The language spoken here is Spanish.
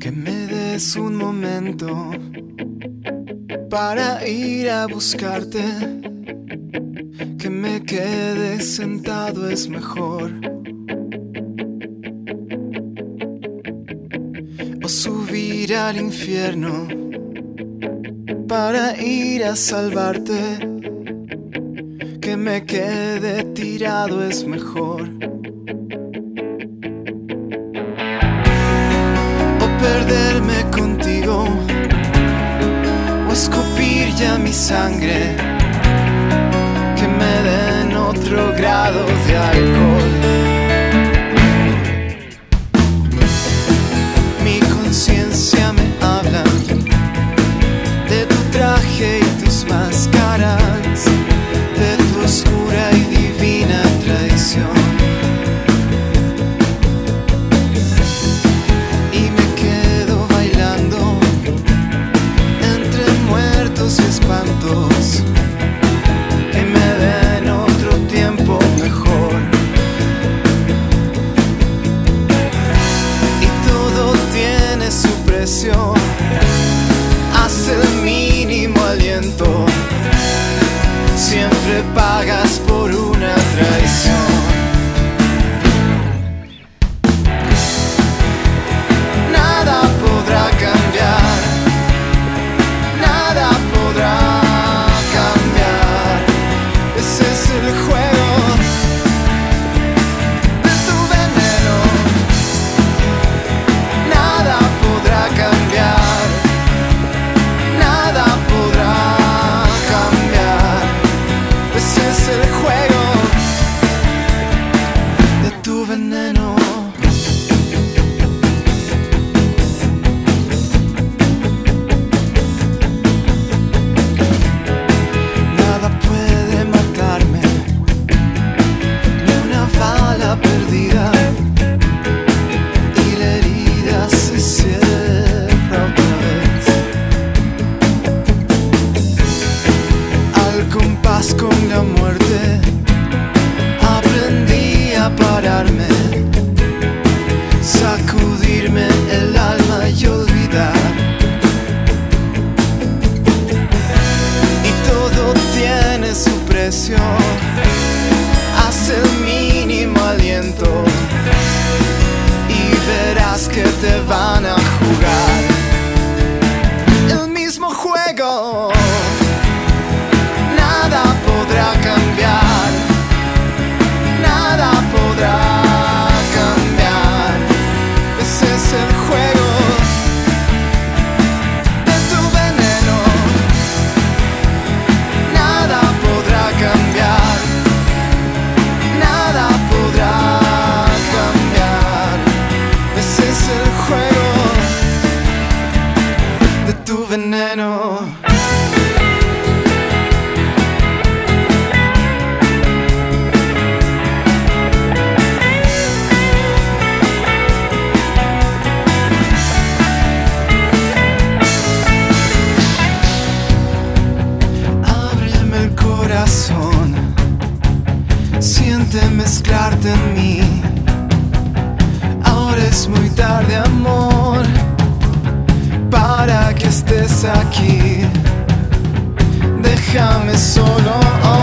Que me des un momento para ir a buscarte. Que me quede sentado es mejor. O subir al infierno para ir a salvarte me quede tirado es mejor. O perderme contigo, o escupir ya mi sangre. Those. know El juego de tu veneno nada podrá cambiar, nada podrá cambiar, ese es el juego de tu veneno. siente mezclarte en mí. Ahora es muy tarde, amor, para que estés aquí. Déjame solo.